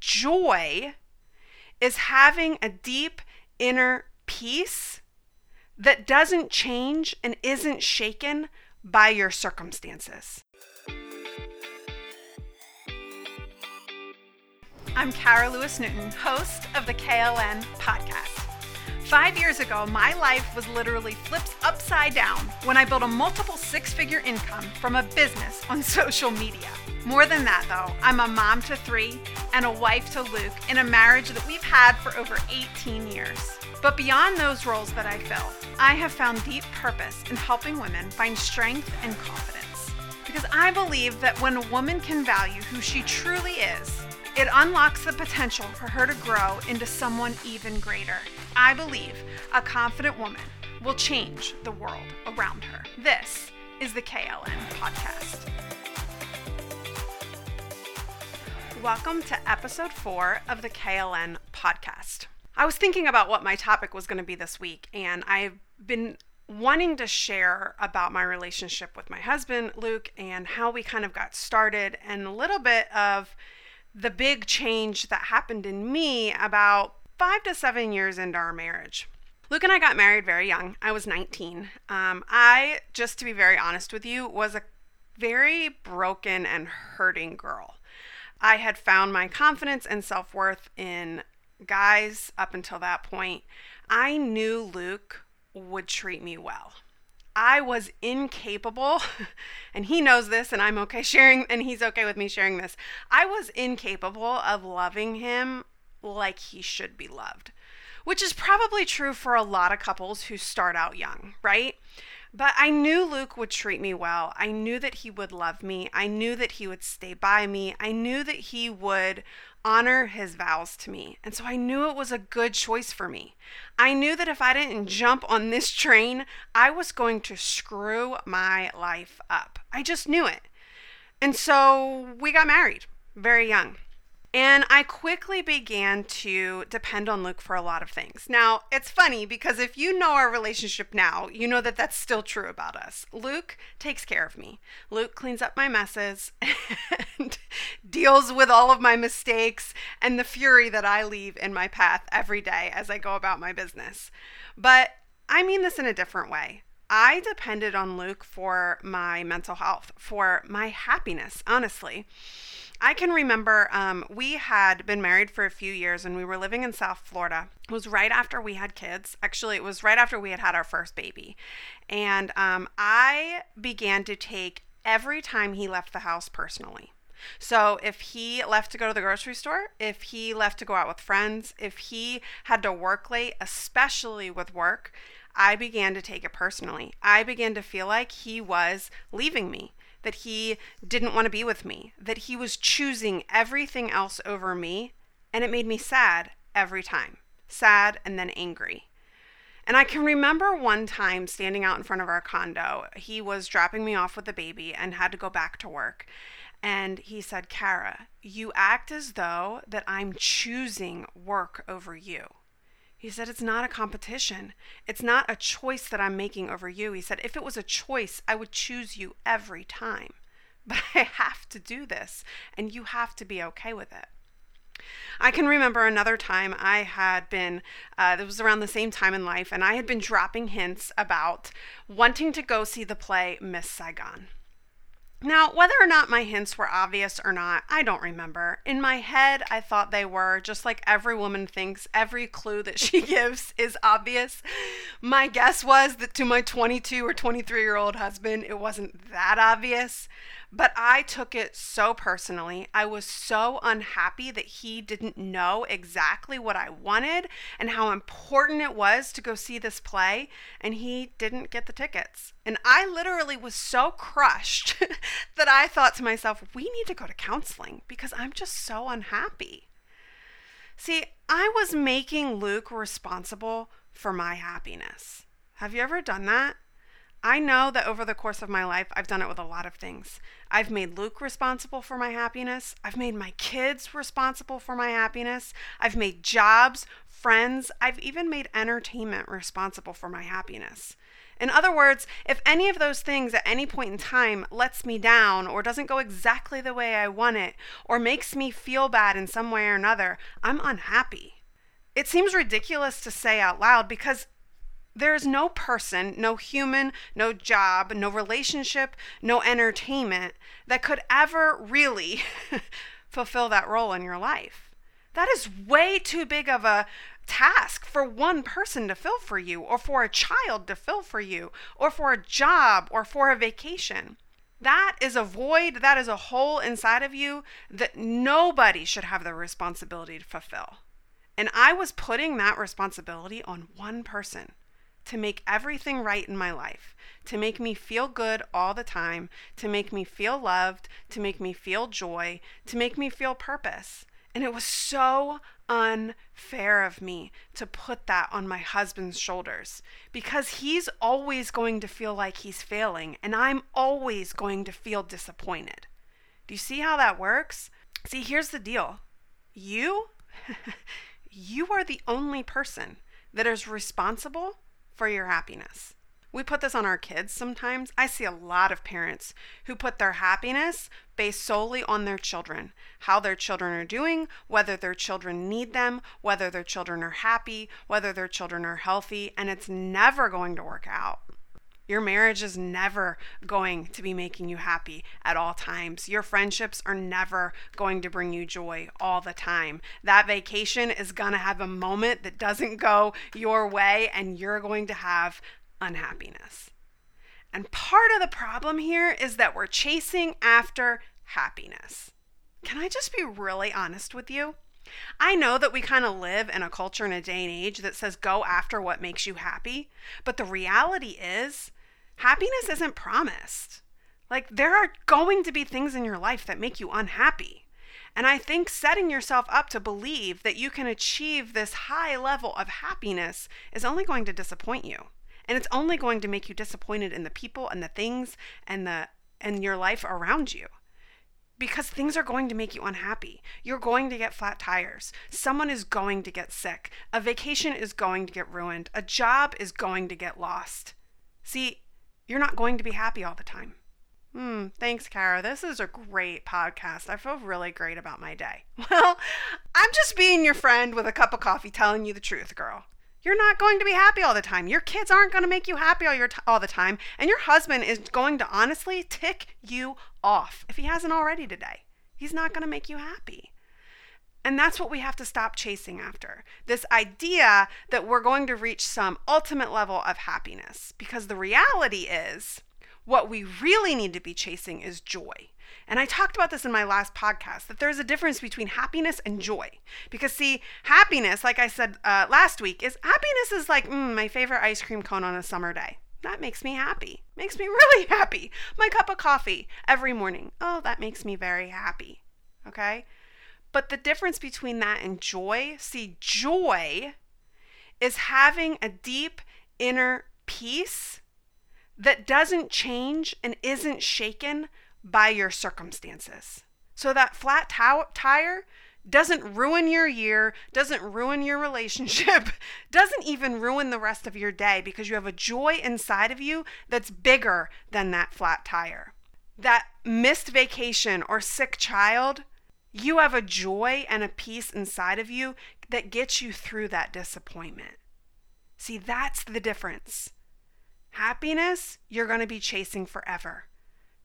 Joy is having a deep inner peace that doesn't change and isn't shaken by your circumstances. I'm Kara Lewis Newton, host of the KLN podcast. Five years ago, my life was literally flipped upside down when I built a multiple six figure income from a business on social media. More than that, though, I'm a mom to three and a wife to Luke in a marriage that we've had for over 18 years. But beyond those roles that I fill, I have found deep purpose in helping women find strength and confidence. Because I believe that when a woman can value who she truly is, it unlocks the potential for her to grow into someone even greater. I believe a confident woman will change the world around her. This is the KLN Podcast. Welcome to episode four of the KLN Podcast. I was thinking about what my topic was going to be this week, and I've been wanting to share about my relationship with my husband, Luke, and how we kind of got started, and a little bit of the big change that happened in me about five to seven years into our marriage. Luke and I got married very young. I was 19. Um, I, just to be very honest with you, was a very broken and hurting girl. I had found my confidence and self worth in guys up until that point. I knew Luke would treat me well. I was incapable, and he knows this, and I'm okay sharing, and he's okay with me sharing this. I was incapable of loving him like he should be loved, which is probably true for a lot of couples who start out young, right? But I knew Luke would treat me well. I knew that he would love me. I knew that he would stay by me. I knew that he would honor his vows to me. And so I knew it was a good choice for me. I knew that if I didn't jump on this train, I was going to screw my life up. I just knew it. And so we got married very young. And I quickly began to depend on Luke for a lot of things. Now, it's funny because if you know our relationship now, you know that that's still true about us. Luke takes care of me. Luke cleans up my messes and deals with all of my mistakes and the fury that I leave in my path every day as I go about my business. But I mean this in a different way. I depended on Luke for my mental health, for my happiness, honestly. I can remember um, we had been married for a few years and we were living in South Florida. It was right after we had kids. Actually, it was right after we had had our first baby. And um, I began to take every time he left the house personally. So if he left to go to the grocery store, if he left to go out with friends, if he had to work late, especially with work, I began to take it personally. I began to feel like he was leaving me that he didn't want to be with me, that he was choosing everything else over me. And it made me sad every time sad and then angry. And I can remember one time standing out in front of our condo. He was dropping me off with the baby and had to go back to work. And he said, Kara, you act as though that I'm choosing work over you. He said, It's not a competition. It's not a choice that I'm making over you. He said, If it was a choice, I would choose you every time. But I have to do this, and you have to be okay with it. I can remember another time I had been, uh, it was around the same time in life, and I had been dropping hints about wanting to go see the play Miss Saigon. Now, whether or not my hints were obvious or not, I don't remember. In my head, I thought they were, just like every woman thinks every clue that she gives is obvious. My guess was that to my 22 or 23 year old husband, it wasn't that obvious. But I took it so personally. I was so unhappy that he didn't know exactly what I wanted and how important it was to go see this play, and he didn't get the tickets. And I literally was so crushed that I thought to myself, we need to go to counseling because I'm just so unhappy. See, I was making Luke responsible for my happiness. Have you ever done that? I know that over the course of my life, I've done it with a lot of things. I've made Luke responsible for my happiness. I've made my kids responsible for my happiness. I've made jobs, friends, I've even made entertainment responsible for my happiness. In other words, if any of those things at any point in time lets me down or doesn't go exactly the way I want it or makes me feel bad in some way or another, I'm unhappy. It seems ridiculous to say out loud because there is no person, no human, no job, no relationship, no entertainment that could ever really fulfill that role in your life. That is way too big of a task for one person to fill for you, or for a child to fill for you, or for a job, or for a vacation. That is a void, that is a hole inside of you that nobody should have the responsibility to fulfill. And I was putting that responsibility on one person to make everything right in my life, to make me feel good all the time, to make me feel loved, to make me feel joy, to make me feel purpose. And it was so unfair of me to put that on my husband's shoulders because he's always going to feel like he's failing and I'm always going to feel disappointed. Do you see how that works? See, here's the deal. You you are the only person that is responsible for your happiness. We put this on our kids sometimes. I see a lot of parents who put their happiness based solely on their children, how their children are doing, whether their children need them, whether their children are happy, whether their children are healthy, and it's never going to work out. Your marriage is never going to be making you happy at all times. Your friendships are never going to bring you joy all the time. That vacation is going to have a moment that doesn't go your way, and you're going to have unhappiness. And part of the problem here is that we're chasing after happiness. Can I just be really honest with you? I know that we kind of live in a culture in a day and age that says go after what makes you happy, but the reality is happiness isn't promised. Like, there are going to be things in your life that make you unhappy. And I think setting yourself up to believe that you can achieve this high level of happiness is only going to disappoint you. And it's only going to make you disappointed in the people and the things and the and your life around you. Because things are going to make you unhappy. You're going to get flat tires. Someone is going to get sick. A vacation is going to get ruined. A job is going to get lost. See, you're not going to be happy all the time. Hmm, thanks, Kara. This is a great podcast. I feel really great about my day. Well, I'm just being your friend with a cup of coffee telling you the truth, girl. You're not going to be happy all the time. Your kids aren't going to make you happy all, your t- all the time. And your husband is going to honestly tick you off if he hasn't already today. He's not going to make you happy. And that's what we have to stop chasing after this idea that we're going to reach some ultimate level of happiness. Because the reality is, what we really need to be chasing is joy. And I talked about this in my last podcast that there's a difference between happiness and joy. Because, see, happiness, like I said uh, last week, is happiness is like mm, my favorite ice cream cone on a summer day. That makes me happy. Makes me really happy. My cup of coffee every morning. Oh, that makes me very happy. Okay? But the difference between that and joy, see, joy is having a deep inner peace that doesn't change and isn't shaken by your circumstances. So that flat t- tire doesn't ruin your year, doesn't ruin your relationship, doesn't even ruin the rest of your day because you have a joy inside of you that's bigger than that flat tire. That missed vacation or sick child you have a joy and a peace inside of you that gets you through that disappointment. See, that's the difference. Happiness, you're going to be chasing forever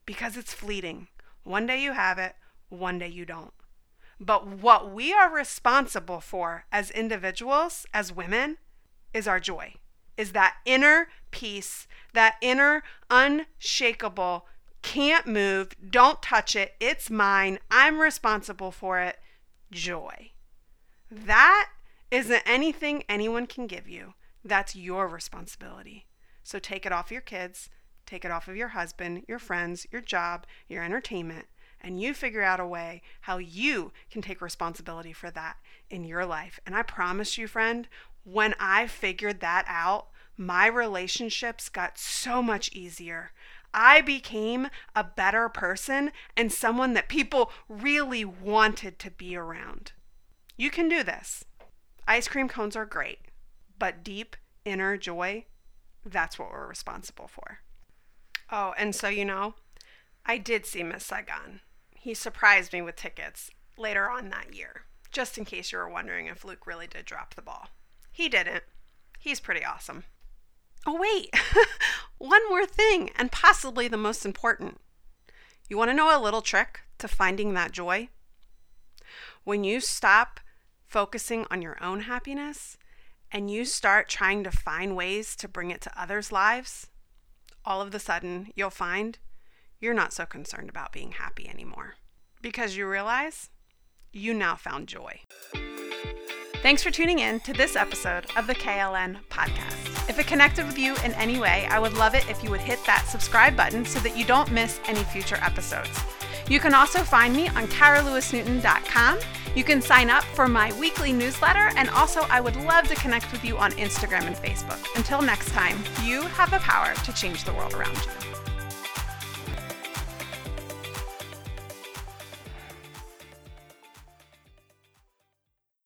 because it's fleeting. One day you have it, one day you don't. But what we are responsible for as individuals, as women, is our joy, is that inner peace, that inner unshakable can't move, don't touch it, it's mine, I'm responsible for it. Joy. That isn't anything anyone can give you. That's your responsibility. So take it off your kids, take it off of your husband, your friends, your job, your entertainment, and you figure out a way how you can take responsibility for that in your life. And I promise you, friend, when I figured that out, my relationships got so much easier. I became a better person and someone that people really wanted to be around. You can do this. Ice cream cones are great, but deep inner joy, That's what we're responsible for. Oh, and so you know, I did see Miss Saigon. He surprised me with tickets later on that year, just in case you were wondering if Luke really did drop the ball. He didn't. He's pretty awesome. Oh, wait, one more thing, and possibly the most important. You want to know a little trick to finding that joy? When you stop focusing on your own happiness and you start trying to find ways to bring it to others' lives, all of a sudden you'll find you're not so concerned about being happy anymore because you realize you now found joy. Thanks for tuning in to this episode of the KLN podcast. If it connected with you in any way, I would love it if you would hit that subscribe button so that you don't miss any future episodes. You can also find me on caralewisnewton.com. You can sign up for my weekly newsletter, and also I would love to connect with you on Instagram and Facebook. Until next time, you have the power to change the world around you.